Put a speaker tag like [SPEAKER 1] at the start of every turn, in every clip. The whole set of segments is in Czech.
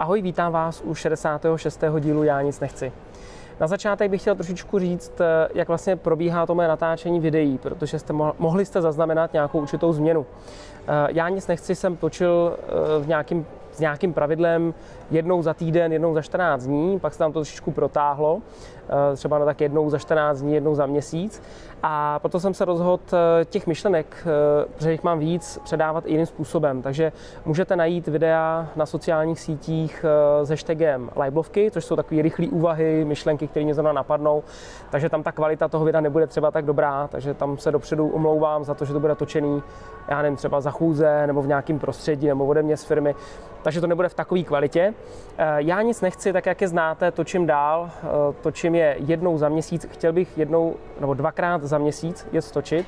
[SPEAKER 1] Ahoj, vítám vás u 66. dílu Já nic nechci. Na začátek bych chtěl trošičku říct, eh, jak vlastně probíhá to mé natáčení videí, protože jste mohli jste zaznamenat nějakou určitou změnu. Eh, Já nic nechci, jsem točil eh, v nějakým, s nějakým pravidlem jednou za týden, jednou za 14 dní, pak se tam to trošičku protáhlo, třeba na tak jednou za 14 dní, jednou za měsíc. A proto jsem se rozhodl těch myšlenek, že jich mám víc, předávat i jiným způsobem. Takže můžete najít videa na sociálních sítích s hashtagem Liblovky, což jsou takové rychlé úvahy, myšlenky, které mě zrovna napadnou. Takže tam ta kvalita toho videa nebude třeba tak dobrá, takže tam se dopředu omlouvám za to, že to bude točený, já nevím, třeba za chůze nebo v nějakém prostředí nebo ode mě z firmy. Takže to nebude v takové kvalitě. Já nic nechci, tak jak je znáte, točím dál, točím je jednou za měsíc, chtěl bych jednou nebo dvakrát za měsíc je stočit,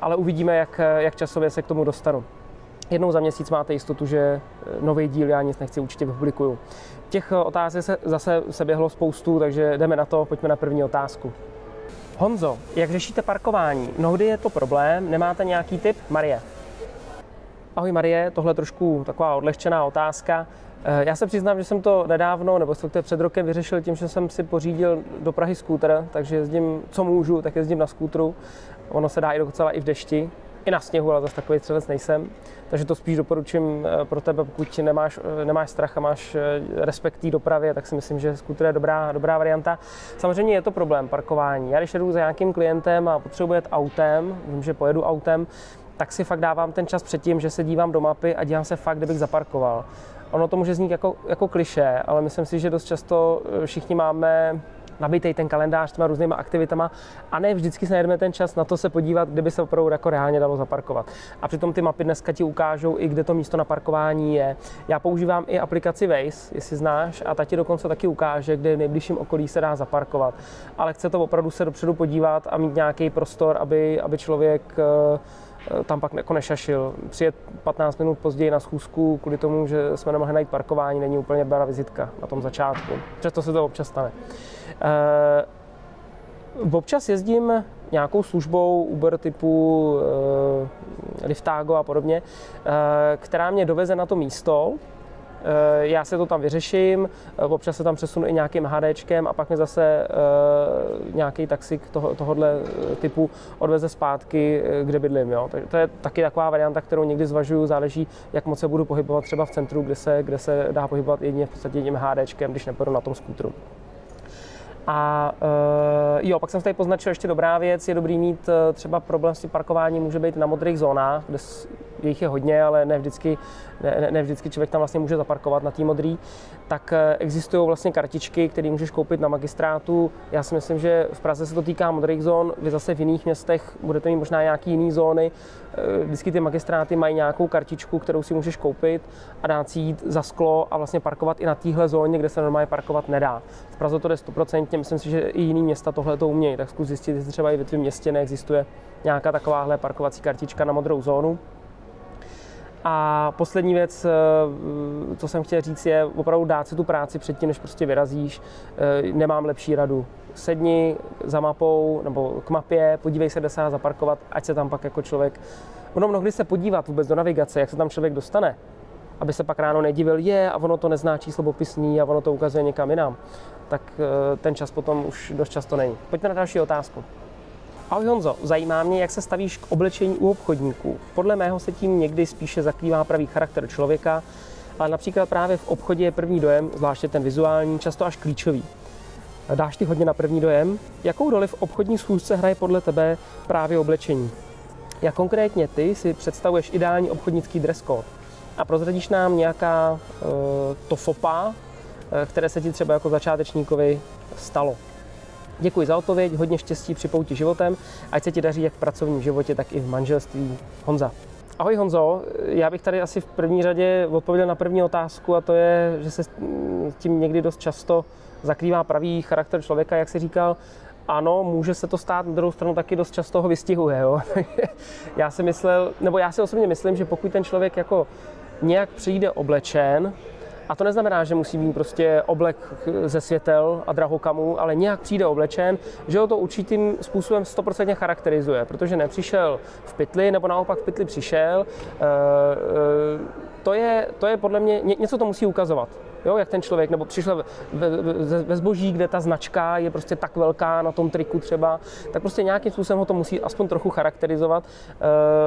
[SPEAKER 1] ale uvidíme, jak, jak časově se k tomu dostanu. Jednou za měsíc máte jistotu, že nový díl já nic nechci určitě publikuju. Těch otázek se zase se běhlo spoustu, takže jdeme na to, pojďme na první otázku. Honzo, jak řešíte parkování? Mnohdy je to problém, nemáte nějaký tip? Marie. Ahoj Marie, tohle je trošku taková odlehčená otázka. Já se přiznám, že jsem to nedávno, nebo to před rokem vyřešil tím, že jsem si pořídil do Prahy skútr, takže jezdím, co můžu, tak jezdím na skútru. Ono se dá i docela i v dešti, i na sněhu, ale zase takový střelec nejsem. Takže to spíš doporučím pro tebe, pokud nemáš, nemáš strach a máš respekt té dopravě, tak si myslím, že skútr je dobrá, dobrá varianta. Samozřejmě je to problém parkování. Já když jedu za nějakým klientem a potřebuji jet autem, vím, že pojedu autem, tak si fakt dávám ten čas předtím, že se dívám do mapy a dívám se fakt, kde bych zaparkoval. Ono to může znít jako, jako kliše, ale myslím si, že dost často všichni máme nabitej ten kalendář těma různýma aktivitama a ne vždycky se najdeme ten čas na to se podívat, kde by se opravdu jako reálně dalo zaparkovat. A přitom ty mapy dneska ti ukážou i kde to místo na parkování je. Já používám i aplikaci Waze, jestli znáš, a ta ti dokonce taky ukáže, kde v nejbližším okolí se dá zaparkovat. Ale chce to opravdu se dopředu podívat a mít nějaký prostor, aby, aby člověk tam pak jako nešašil. Přijet 15 minut později na schůzku kvůli tomu, že jsme nemohli najít parkování, není úplně dobrá vizitka na tom začátku. Přesto se to občas stane. Uh, občas jezdím nějakou službou Uber typu uh, Liftago a podobně, uh, která mě doveze na to místo, já se to tam vyřeším, občas se tam přesunu i nějakým HDčkem a pak mi zase nějaký taxik toho, tohohle typu odveze zpátky, kde bydlím. Jo. To je taky taková varianta, kterou někdy zvažuju, záleží, jak moc se budu pohybovat třeba v centru, kde se, kde se dá pohybovat jedině v podstatě jedním HDčkem, když nepojedu na tom skútru. A uh, jo, pak jsem tady poznačil ještě dobrá věc, je dobrý mít uh, třeba problém s tím parkováním, může být na modrých zónách, kde jich je hodně, ale ne vždycky, ne, ne vždycky člověk tam vlastně může zaparkovat na tý modrý, tak uh, existují vlastně kartičky, které můžeš koupit na magistrátu. Já si myslím, že v Praze se to týká modrých zón, vy zase v jiných městech budete mít možná nějaký jiný zóny. Uh, vždycky ty magistráty mají nějakou kartičku, kterou si můžeš koupit a dát si jít za sklo a vlastně parkovat i na téhle zóně, kde se normálně parkovat nedá. V Praze to jde 100%, myslím si, že i jiný města tohle to umějí, tak zkus zjistit, jestli třeba i ve tvém městě neexistuje nějaká takováhle parkovací kartička na modrou zónu. A poslední věc, co jsem chtěl říct, je opravdu dát si tu práci předtím, než prostě vyrazíš. Nemám lepší radu. Sedni za mapou nebo k mapě, podívej se, kde se zaparkovat, ať se tam pak jako člověk... Ono mnohdy se podívat vůbec do navigace, jak se tam člověk dostane, aby se pak ráno nedivil, je a ono to nezná číslo popisný a ono to ukazuje někam jinam, tak ten čas potom už dost často není. Pojďme na další otázku. Ahoj Honzo, zajímá mě, jak se stavíš k oblečení u obchodníků. Podle mého se tím někdy spíše zakrývá pravý charakter člověka, ale například právě v obchodě je první dojem, zvláště ten vizuální, často až klíčový. Dáš ty hodně na první dojem? Jakou roli v obchodní schůzce hraje podle tebe právě oblečení? Jak konkrétně ty si představuješ ideální obchodnický dress code? A prozradíš nám nějaká uh, to fopa, které se ti třeba jako začátečníkovi stalo? Děkuji za odpověď, hodně štěstí při pouti životem, ať se ti daří jak v pracovním životě, tak i v manželství. Honza. Ahoj Honzo, já bych tady asi v první řadě odpověděl na první otázku a to je, že se tím někdy dost často zakrývá pravý charakter člověka, jak si říkal. Ano, může se to stát, na druhou stranu taky dost často ho vystihuje. Jo? já si myslel, nebo já si osobně myslím, že pokud ten člověk jako nějak přijde oblečen, a to neznamená, že musí mít prostě oblek ze světel a drahokamů, ale nějak přijde oblečen, že ho to určitým způsobem 100% charakterizuje, protože nepřišel v pytli, nebo naopak v pytli přišel. Eh, eh, to je, to je podle mě, něco to musí ukazovat. Jo, jak ten člověk, nebo přišel ve, ve, ve zboží, kde ta značka je prostě tak velká na tom triku třeba, tak prostě nějakým způsobem ho to musí aspoň trochu charakterizovat.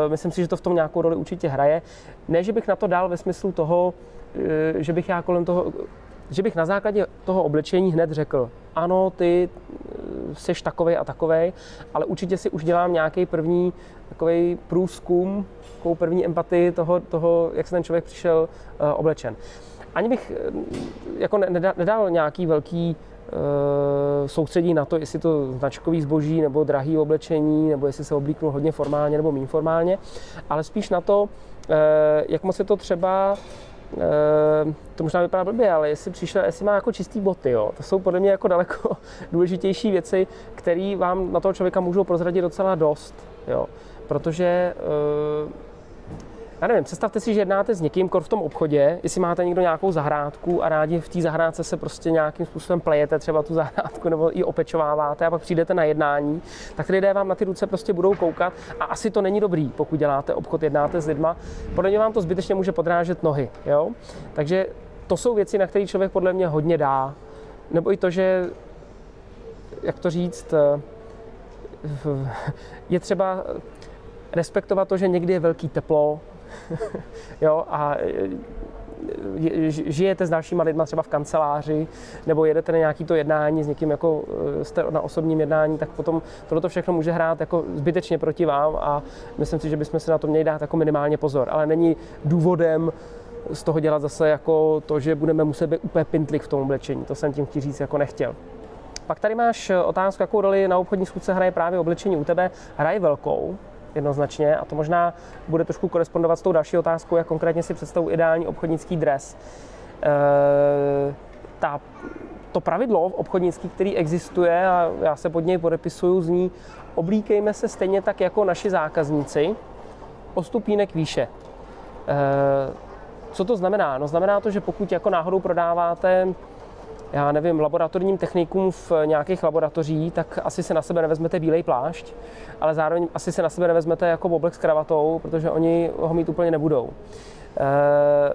[SPEAKER 1] E, myslím si, že to v tom nějakou roli určitě hraje. Ne, že bych na to dal ve smyslu toho, e, že bych já kolem toho, že bych na základě toho oblečení hned řekl, ano, ty eh, takovej a takovej, ale určitě si už dělám nějaký první takový průzkum, takovou první empatii toho, toho, jak se ten člověk přišel uh, oblečen. Ani bych uh, jako nedal, nějaký velký uh, soustředí na to, jestli to značkový zboží nebo drahý oblečení, nebo jestli se oblíknu hodně formálně nebo méně formálně, ale spíš na to, uh, jak moc je to třeba to možná vypadá blbě, ale jestli přišel, jestli má jako čistý boty, jo, to jsou podle mě jako daleko důležitější věci, které vám na toho člověka můžou prozradit docela dost, jo. Protože já nevím, představte si, že jednáte s někým v tom obchodě, jestli máte někdo nějakou zahrádku a rádi v té zahrádce se prostě nějakým způsobem plejete třeba tu zahrádku nebo i opečováváte a pak přijdete na jednání, tak lidé vám na ty ruce prostě budou koukat a asi to není dobrý, pokud děláte obchod, jednáte s lidma. Podle mě vám to zbytečně může podrážet nohy, jo? Takže to jsou věci, na které člověk podle mě hodně dá. Nebo i to, že, jak to říct, eh, je třeba respektovat to, že někdy je velký teplo, jo, a žijete s dalšíma lidma třeba v kanceláři, nebo jedete na nějaký to jednání s někým, jako e, jste na osobním jednání, tak potom tohle všechno může hrát jako zbytečně proti vám a myslím si, že bychom si na to měli dát jako minimálně pozor. Ale není důvodem z toho dělat zase jako to, že budeme muset být úplně pintlik v tom oblečení. To jsem tím chtěl říct jako nechtěl. Pak tady máš otázku, jakou roli na obchodní schůzce hraje právě oblečení u tebe. Hraje velkou, jednoznačně a to možná bude trošku korespondovat s tou další otázkou, jak konkrétně si představu ideální obchodnický dres. E, ta, to pravidlo obchodnický, který existuje a já se pod něj podepisuju, zní oblíkejme se stejně tak jako naši zákazníci o stupínek výše. E, co to znamená? No znamená to, že pokud jako náhodou prodáváte já nevím, laboratorním technikům v nějakých laboratoří, tak asi se na sebe nevezmete bílej plášť, ale zároveň asi se na sebe nevezmete jako boblek s kravatou, protože oni ho mít úplně nebudou. E,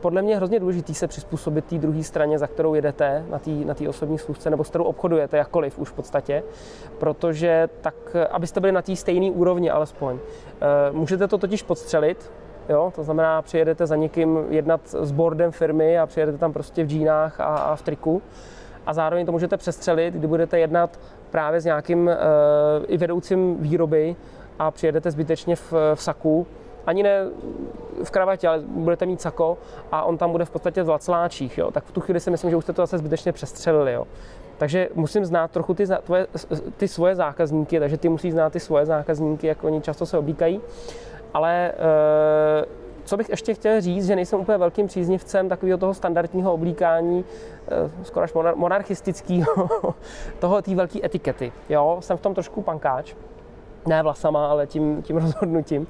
[SPEAKER 1] podle mě je hrozně důležité se přizpůsobit té druhé straně, za kterou jedete na té na tý osobní schůzce, nebo s kterou obchodujete, jakkoliv už v podstatě, protože tak, abyste byli na té stejné úrovni alespoň. E, můžete to totiž podstřelit, Jo? To znamená, přijedete za někým jednat s boardem firmy a přijedete tam prostě v džínách a, a v triku. A zároveň to můžete přestřelit, kdy budete jednat právě s nějakým uh, i vedoucím výroby a přijedete zbytečně v, v saku, ani ne v kravatě, ale budete mít sako a on tam bude v podstatě v lacláčích, jo? tak v tu chvíli si myslím, že už jste to zase zbytečně přestřelili. Jo? Takže musím znát trochu ty, tvoje, ty svoje zákazníky, takže ty musí znát ty svoje zákazníky, jak oni často se oblíkají. Ale eh, co bych ještě chtěl říct, že nejsem úplně velkým příznivcem takového toho standardního oblíkání, eh, skoro až monarchistického, toho té velké etikety. Jo, jsem v tom trošku pankáč ne vlasama, ale tím, tím rozhodnutím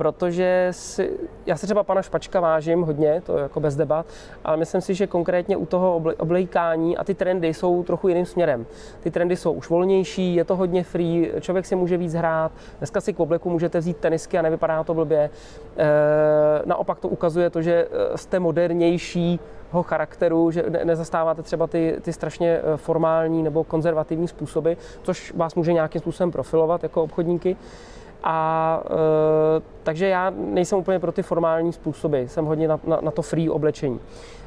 [SPEAKER 1] protože si, já se třeba pana Špačka vážím hodně, to je jako bez debat, ale myslím si, že konkrétně u toho oblejkání a ty trendy jsou trochu jiným směrem. Ty trendy jsou už volnější, je to hodně free, člověk si může víc hrát, dneska si k obleku můžete vzít tenisky a nevypadá to blbě. E, naopak to ukazuje to, že eh, jste modernější, charakteru, že nezastáváte třeba ty, ty strašně eh, formální nebo konzervativní způsoby, což vás může nějakým způsobem profilovat jako obchodníky. A e, takže já nejsem úplně pro ty formální způsoby, jsem hodně na, na, na to free oblečení.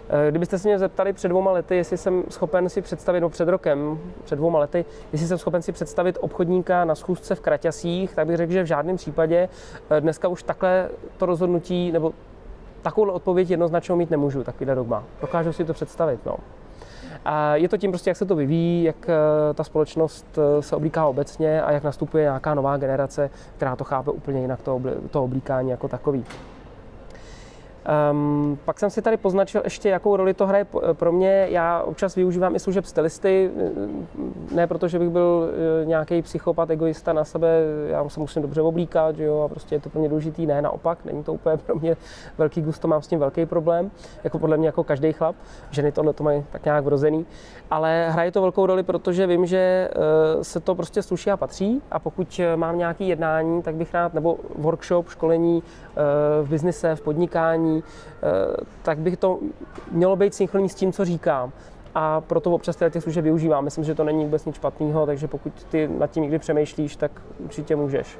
[SPEAKER 1] E, kdybyste se mě zeptali před dvouma lety, jestli jsem schopen si představit, no před rokem, před dvouma lety, jestli jsem schopen si představit obchodníka na schůzce v Kraťasích, tak bych řekl, že v žádném případě e, dneska už takhle to rozhodnutí, nebo takovou odpověď jednoznačnou mít nemůžu, takovýhle dogma. Dokážu si to představit, no. A je to tím prostě, jak se to vyvíjí, jak eh, ta společnost eh, se oblíká obecně a jak nastupuje nějaká nová generace, která to chápe úplně jinak, to, to oblíkání jako takový. Um, pak jsem si tady poznačil ještě, jakou roli to hraje pro mě. Já občas využívám i služeb stylisty, ne proto, že bych byl eh, nějaký psychopat, egoista na sebe, já se musím dobře oblíkat, že jo, a prostě je to pro mě důležitý, ne, naopak, není to úplně pro mě velký gusto, mám s tím velký problém, jako podle mě jako každý chlap, ženy tohle to mají tak nějak vrozený, ale hraje to velkou roli, protože vím, že eh, se to prostě sluší a patří. A pokud eh, mám nějaký jednání, tak bych rád, nebo workshop, školení v biznise, v podnikání, chování, tak bych to mělo být synchronní s tím, co říkám a proto občas těch služeb využívám. Myslím, že to není vůbec nic špatného, takže pokud ty nad tím někdy přemýšlíš, tak určitě můžeš.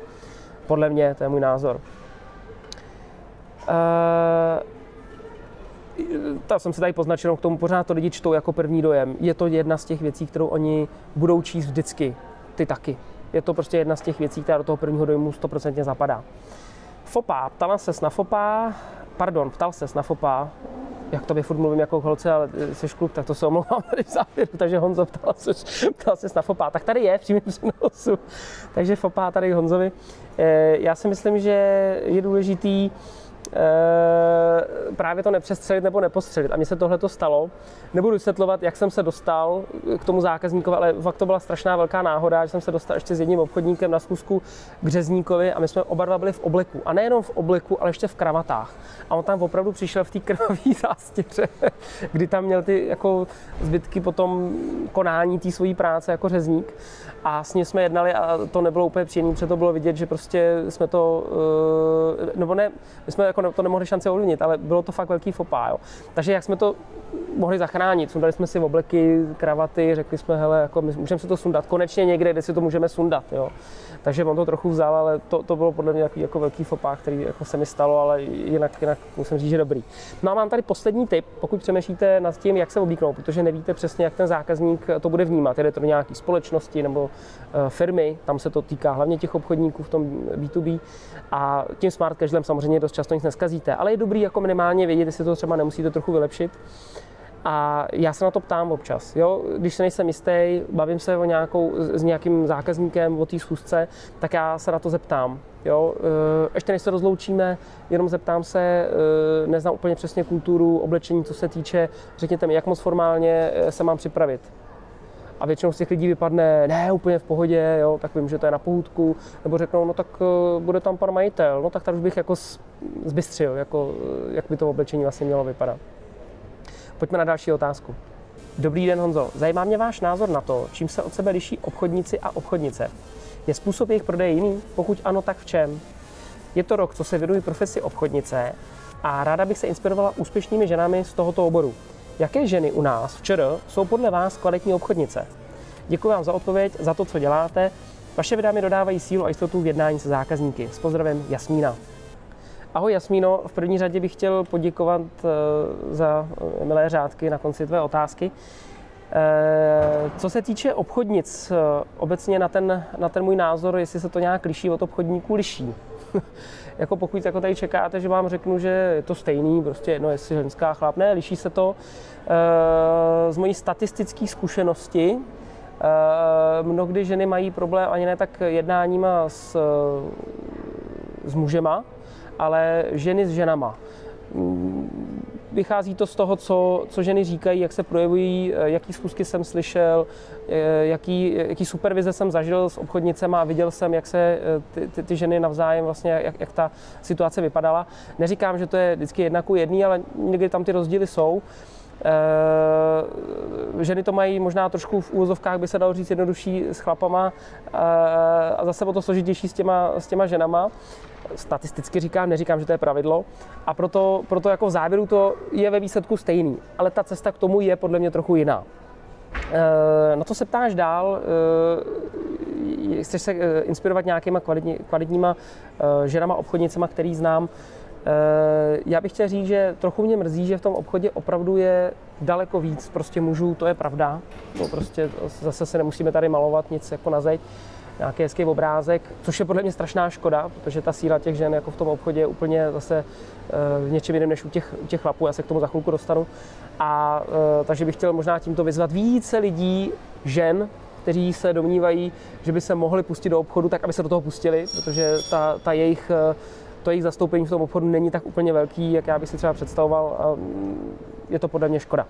[SPEAKER 1] Podle mě, to je můj názor. Uh, ta jsem se tady poznačil, k tomu pořád to lidi čtou jako první dojem. Je to jedna z těch věcí, kterou oni budou číst vždycky. Ty taky. Je to prostě jedna z těch věcí, která do toho prvního dojmu 100% zapadá. FOPA, ptala se na FOPA, pardon, ptal se na FOPA, jak to furt mluvím jako holce, ale jsi kluk, tak to se omlouvám tady závěru, takže Honzo ptal se, ptal se na FOPA. Tak tady je v přímém přenosu, takže FOPA tady Honzovi. Eh, já si myslím, že je důležitý e, právě to nepřestřelit nebo nepostřelit. A mně se tohle to stalo. Nebudu vysvětlovat, jak jsem se dostal k tomu zákazníkovi, ale fakt to byla strašná velká náhoda, že jsem se dostal ještě s jedním obchodníkem na zkusku k řezníkovi a my jsme oba dva byli v obleku. A nejenom v obleku, ale ještě v kravatách. A on tam opravdu přišel v té krvavé zástěře, kdy tam měl ty jako zbytky potom konání té své práce jako řezník. A s ním jsme jednali a to nebylo úplně příjemné, protože to bylo vidět, že prostě jsme to, eh, nebo ne, my jsme jako to nemohli šance ovlivnit, ale bylo to fakt velký fopá. Jo. Takže jak jsme to mohli zachránit, sundali jsme si obleky, kravaty, řekli jsme, hele, jako můžeme si to sundat konečně někde, kde si to můžeme sundat. Jo. Takže on to trochu vzal, ale to, to bylo podle mě takový jako velký fopá, který jako se mi stalo, ale jinak, jinak musím říct, že dobrý. No a mám tady poslední tip, pokud přemýšlíte nad tím, jak se oblíknout, protože nevíte přesně, jak ten zákazník to bude vnímat. Je to do nějaké společnosti nebo uh, firmy, tam se to týká hlavně těch obchodníků v tom B2B. A tím smart casualem samozřejmě dost často nic neskazíte, ale je dobrý jako minimálně vědět, jestli to třeba nemusíte trochu vylepšit. A já se na to ptám občas. Jo? Když se nejsem jistý, bavím se o nějakou, s nějakým zákazníkem o té schůzce, tak já se na to zeptám. Jo? E, ještě než se rozloučíme, jenom zeptám se, e, neznám úplně přesně kulturu, oblečení, co se týče, řekněte mi, jak moc formálně e, se mám připravit. A většinou z těch lidí vypadne, ne, úplně v pohodě, jo, tak vím, že to je na pohůdku, nebo řeknou, no tak bude tam pan majitel, no tak tady bych jako zbystřil, jako, jak by to oblečení vlastně mělo vypadat. Pojďme na další otázku. Dobrý den, Honzo. Zajímá mě váš názor na to, čím se od sebe liší obchodníci a obchodnice. Je způsob jejich prodeje jiný? Pokud ano, tak v čem? Je to rok, co se věnuji profesi obchodnice a ráda bych se inspirovala úspěšnými ženami z tohoto oboru. Jaké ženy u nás v ČR jsou podle vás kvalitní obchodnice? Děkuji vám za odpověď, za to, co děláte. Vaše videa mi dodávají sílu a jistotu v jednání se zákazníky. S pozdravem Jasmína. Ahoj Jasmíno, v první řadě bych chtěl poděkovat eh, za eh, milé řádky na konci tvé otázky. Eh, co se týče obchodnic, obecně na ten, na ten můj názor, jestli se to nějak liší od obchodníků, liší. jako pokud jako tady čekáte, že vám řeknu, že je to stejný, prostě jedno, jestli ženská chlap, ne, liší se to. Z mojí statistické zkušenosti mnohdy ženy mají problém ani ne tak jednáníma s, s mužema, ale ženy s ženama. Vychází to z toho, co, co ženy říkají, jak se projevují, jaký zkusky jsem slyšel, jaký, jaký supervize jsem zažil s obchodnicema a viděl jsem, jak se eh, ty, ty, ty ženy navzájem vlastně, jak, jak ta situace vypadala. Neříkám, že to je vždycky jedna jedný, ale někdy tam ty rozdíly jsou. Ženy to mají možná trošku v úvozovkách, by se dalo říct, jednodušší s chlapama a zase o to složitější s těma, s těma ženama statisticky říkám, neříkám, že to je pravidlo. A proto, proto jako v závěru to je ve výsledku stejný. Ale ta cesta k tomu je podle mě trochu jiná. E, na to se ptáš dál, e, chceš se e, inspirovat nějakýma kvalitní, kvalitníma ženama, obchodnicema, který znám. Já bych chtěl říct, že trochu mě mrzí, že v tom obchodě opravdu je daleko víc prostě mužů, to je pravda. To prostě zase se nemusíme tady malovat nic jako na zeď nějaký hezký obrázek, což je podle mě strašná škoda, protože ta síla těch žen jako v tom obchodě je úplně zase v eh, něčem jiném než u těch, u těch chlapů, já se k tomu za chvilku dostanu. A eh, takže bych chtěl možná tímto vyzvat více lidí, žen, kteří se domnívají, že by se mohli pustit do obchodu, tak aby se do toho pustili, protože ta, ta jejich, eh, to jejich zastoupení v tom obchodu není tak úplně velký, jak já bych si třeba představoval a mm, je to podle mě škoda.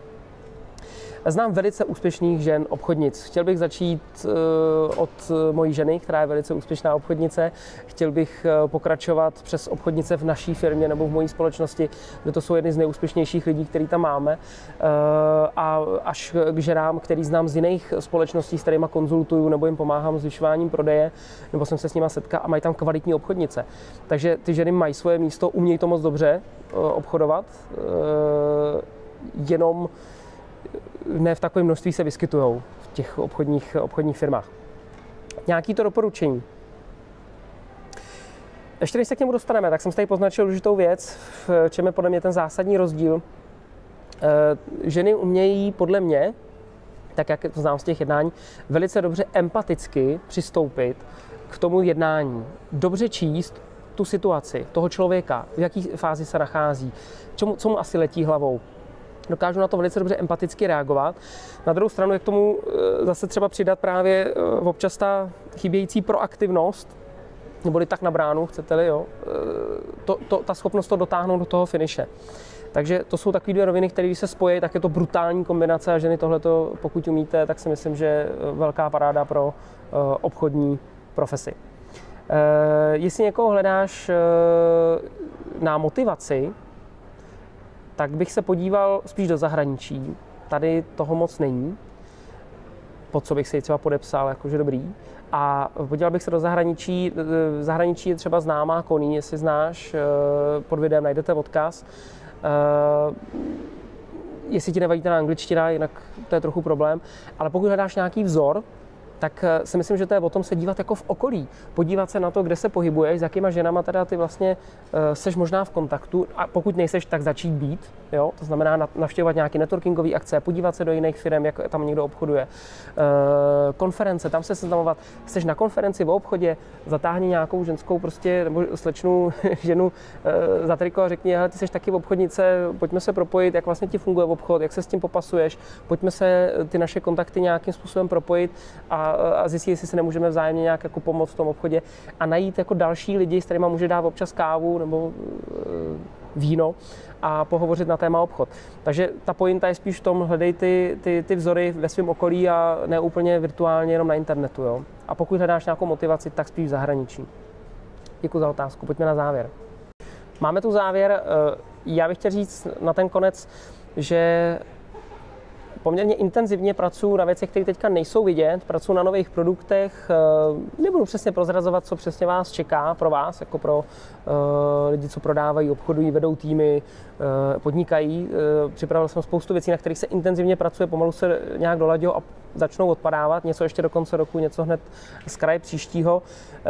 [SPEAKER 1] Znám velice úspěšných žen obchodnic. Chtěl bych začít eh, od mojí ženy, která je velice úspěšná obchodnice. Chtěl bych eh, pokračovat přes obchodnice v naší firmě nebo v mojí společnosti, kde to jsou jedny z nejúspěšnějších lidí, který tam máme. Eh, a až k ženám, který znám z jiných společností, s kterými konzultuju nebo jim pomáhám zvyšováním prodeje, nebo jsem se s nimi setkal a mají tam kvalitní obchodnice. Takže ty ženy mají svoje místo, umějí to moc dobře obchodovat, jenom ne v takovém množství se vyskytují v těch obchodních, obchodních firmách. Nějaký to doporučení. Ještě než se k němu dostaneme, tak jsem si tady poznačil důležitou věc, v čem je podle mě ten zásadní rozdíl. Eh, ženy umějí podle mě, tak jak to znám z těch jednání, velice dobře empaticky přistoupit k tomu jednání. Dobře číst tu situaci toho člověka, v jaký fázi se nachází, čemu, co mu asi letí hlavou, dokážu na to velice dobře empaticky reagovat. Na druhou stranu je k tomu eh, zase třeba přidat právě eh, občas ta chybějící proaktivnost, neboli tak na bránu, chcete-li, jo, eh, to, to, ta schopnost to dotáhnout do toho finiše. Takže to jsou takové dvě roviny, které se spojí, tak je to brutální kombinace a ženy tohleto, pokud umíte, tak si myslím, že velká paráda pro obchodní profesi. Jestli někoho hledáš na motivaci, tak bych se podíval spíš do zahraničí. Tady toho moc není, pod co bych si třeba podepsal, jakože dobrý. A podíval bych se do zahraničí. Zahraničí je třeba známá koní, jestli znáš, eh, pod videem najdete odkaz. Eh, jestli ti nevadí ta angličtina, jinak to je trochu problém. Ale pokud hledáš nějaký vzor, tak eh, si myslím, že to je o tom se dívat jako v okolí. Podívat se na to, kde se pohybuješ, s jakýma ženama teda ty vlastně uh, seš možná v kontaktu a pokud nejseš, tak začít být. Jo? To znamená navštěvovat nějaké networkingové akce, podívat se do jiných firm, jak tam někdo obchoduje. Uh, konference, tam se seznamovat. Jsi na konferenci v obchodě, zatáhni nějakou ženskou prostě, nebo slečnu ženu uh, za triko a řekni, hele, ty jsi taky v obchodnice, pojďme se propojit, jak vlastně ti funguje obchod, jak se s tím popasuješ, pojďme se ty naše kontakty nějakým způsobem propojit a a zjistit, jestli se nemůžeme vzájemně nějak jako pomoct v tom obchodě a najít jako další lidi, s kterými může dát občas kávu nebo e, víno a pohovořit na téma obchod. Takže ta pointa je spíš v tom, hledej ty, ty, ty vzory ve svém okolí a ne úplně virtuálně jenom na internetu. Jo? A pokud hledáš nějakou motivaci, tak spíš v zahraničí. Děkuji za otázku. Pojďme na závěr. Máme tu závěr. E, já bych chtěl říct na ten konec, že poměrně intenzivně pracuji na věcech, které teďka nejsou vidět, pracuji na nových produktech, eh, nebudu přesně prozrazovat, co přesně vás čeká pro vás, jako pro uh, lidi, co prodávají, obchodují, vedou týmy, uh, podnikají. Připravil jsem spoustu věcí, na kterých se intenzivně pracuje, pomalu se nějak doladil a začnou odpadávat, něco ještě do konce roku, něco hned z kraje příštího,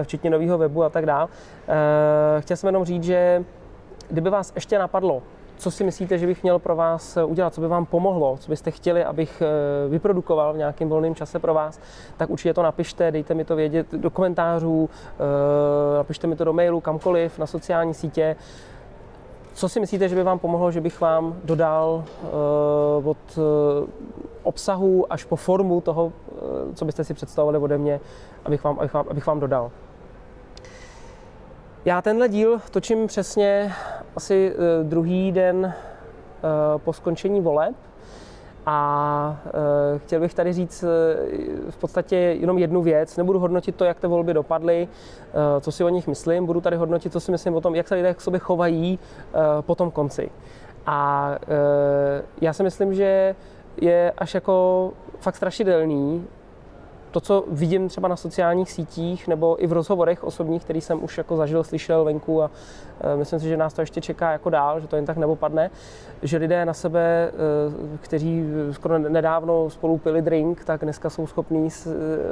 [SPEAKER 1] včetně nového webu a tak dále. Chtěl jsem jenom říct, že kdyby vás ještě napadlo, co si myslíte, že bych měl pro vás eh, udělat, co by vám pomohlo, co byste chtěli, abych eh, vyprodukoval v nějakém volném čase pro vás, tak určitě to napište, dejte mi to vědět do komentářů, eh, napište mi to do mailu, kamkoliv, na sociální sítě. Co si myslíte, že by vám pomohlo, že bych vám dodal od obsahu až po formu toho, co byste si představovali ode mě, abych vám, abych vám, abych vám dodal? Já tenhle díl točím přesně asi eh, druhý den eh, po skončení voleb a eh, chtěl bych tady říct v podstatě jenom jednu věc. Nebudu hodnotit to, jak ty volby dopadly, co si o nich myslím, budu tady hodnotit, co si myslím o tom, jak se lidé k sobě chovají po tom konci. A já si myslím, že je až jako fakt strašidelný, to, co vidím třeba na sociálních sítích nebo i v rozhovorech osobních, který jsem už jako zažil, slyšel venku a e, myslím si, že nás to ještě čeká jako dál, že to jen tak neopadne, že lidé na sebe, e, kteří skoro nedávno spolu pili drink, tak dneska jsou schopní se,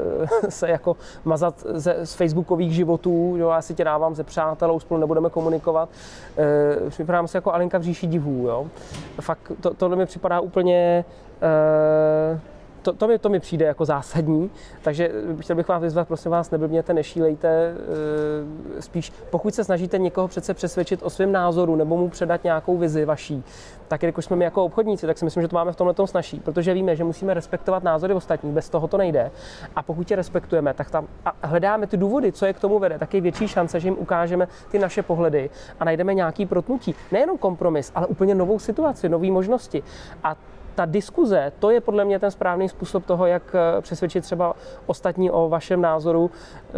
[SPEAKER 1] se jako mazat ze, z facebookových životů, jo, já si tě dávám ze přátel, spolu nebudeme komunikovat. E, připadám se jako Alinka v říši divů, jo. Fakt to, tohle mi připadá úplně to, to, mi, to mi přijde jako zásadní, takže chtěl bych vás vyzvat, prosím vás, neblbněte, nešílejte, eh, spíš pokud se snažíte někoho přece přesvědčit o svém názoru nebo mu předat nějakou vizi vaší, tak jelikož jsme my jako obchodníci, tak si myslím, že to máme v tomhle tom snaží, protože víme, že musíme respektovat názory ostatních, bez toho to nejde. A pokud je respektujeme, tak tam a hledáme ty důvody, co je k tomu vede, tak je větší šance, že jim ukážeme ty naše pohledy a najdeme nějaký protnutí. Nejenom kompromis, ale úplně novou situaci, nové možnosti. A ta diskuze, to je podle mě ten správný způsob toho, jak eh, přesvědčit třeba ostatní o vašem názoru, eh,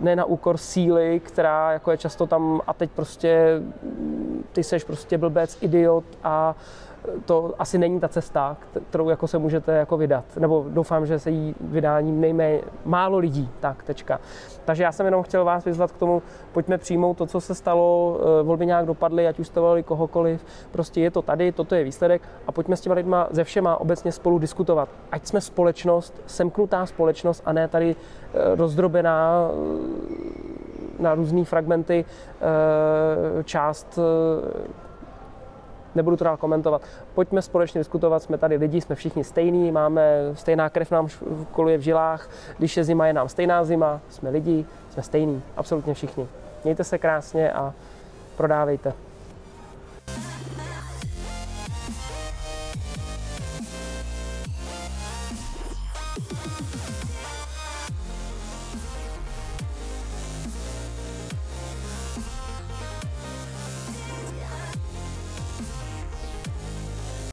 [SPEAKER 1] ne na úkor síly, která jako je často tam a teď prostě mm, ty seš prostě blbec, idiot a to asi není ta cesta, kterou jako se můžete jako vydat. Nebo doufám, že se jí vydání nejméně málo lidí. Tak, tečka. Takže já jsem jenom chtěl vás vyzvat k tomu, pojďme přijmout to, co se stalo, eh, volby nějak dopadly, ať už jste volili kohokoliv, prostě je to tady, toto je výsledek a pojďme s těma lidma ze všema obecně spolu diskutovat. Ať jsme společnost, semknutá společnost a ne tady eh, rozdrobená eh, na různé fragmenty část nebudu to dál komentovat. Pojďme společně diskutovat, jsme tady lidi, jsme všichni stejní, máme stejná krev nám koluje v žilách, když je zima, je nám stejná zima, jsme lidi, jsme stejní, absolutně všichni. Mějte se krásně a prodávejte.